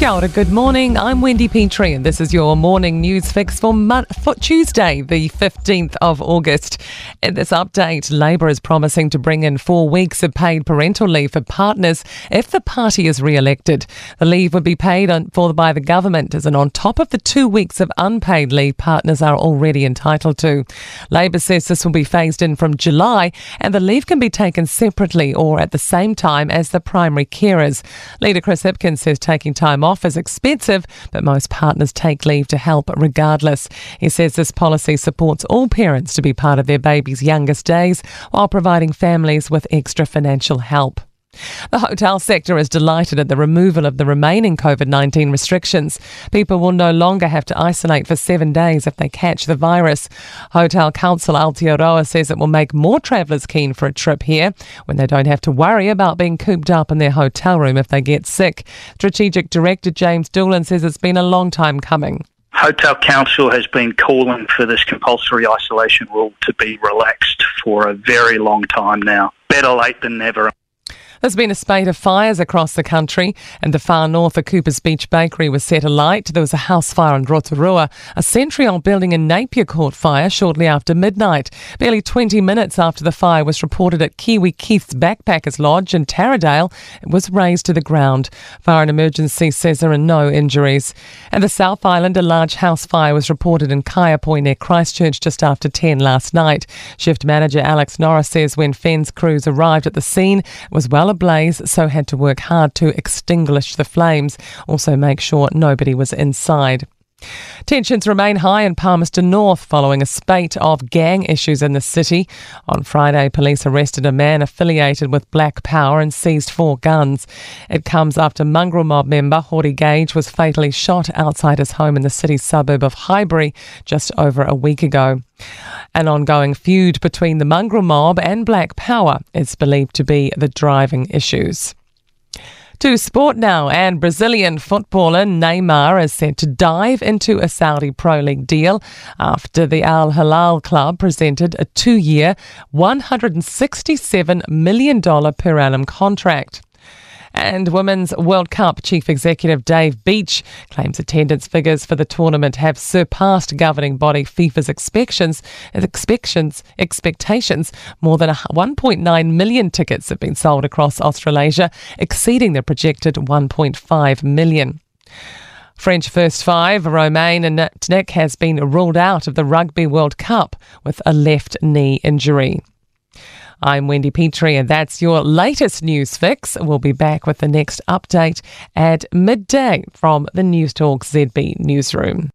Kia ora, good morning. I'm Wendy Petrie, and this is your morning news fix for, Mon- for Tuesday, the 15th of August. In this update, Labour is promising to bring in four weeks of paid parental leave for partners if the party is re elected. The leave would be paid on, for by the government as an on top of the two weeks of unpaid leave partners are already entitled to. Labour says this will be phased in from July, and the leave can be taken separately or at the same time as the primary carers. Leader Chris Hipkins says taking time off is expensive, but most partners take leave to help regardless. He says this policy supports all parents to be part of their baby's youngest days while providing families with extra financial help. The hotel sector is delighted at the removal of the remaining COVID 19 restrictions. People will no longer have to isolate for seven days if they catch the virus. Hotel Council Aotearoa says it will make more travellers keen for a trip here when they don't have to worry about being cooped up in their hotel room if they get sick. Strategic Director James Doolan says it's been a long time coming. Hotel Council has been calling for this compulsory isolation rule to be relaxed for a very long time now. Better late than never. There's been a spate of fires across the country, and the far north of Cooper's Beach Bakery was set alight. There was a house fire in Rotorua. A century old building in Napier caught fire shortly after midnight. Barely 20 minutes after the fire was reported at Kiwi Keith's Backpackers Lodge in Taradale, it was razed to the ground. Fire and Emergency says there are no injuries. And the South Island, a large house fire was reported in Kaiapoi near Christchurch just after 10 last night. Shift manager Alex Norris says when FENZ crews arrived at the scene, it was well ablaze, so had to work hard to extinguish the flames. Also, make sure nobody was inside. Tensions remain high in Palmerston North following a spate of gang issues in the city. On Friday, police arrested a man affiliated with Black Power and seized four guns. It comes after mongrel mob member Hori Gage was fatally shot outside his home in the city's suburb of Highbury just over a week ago. An ongoing feud between the mongrel mob and Black Power is believed to be the driving issues. To sport now, and Brazilian footballer Neymar is set to dive into a Saudi Pro League deal after the Al Hilal club presented a two year, $167 million per annum contract. And Women's World Cup Chief Executive Dave Beeche claims attendance figures for the tournament have surpassed governing body FIFA's expectations, expectations, expectations. More than 1.9 million tickets have been sold across Australasia, exceeding the projected 1.5 million. French first five, Romain Ntamack has been ruled out of the Rugby World Cup with a left knee injury. I'm Wendy Petrie, and that's your latest news fix. We'll be back with the next update at midday from the Newstalk ZB newsroom.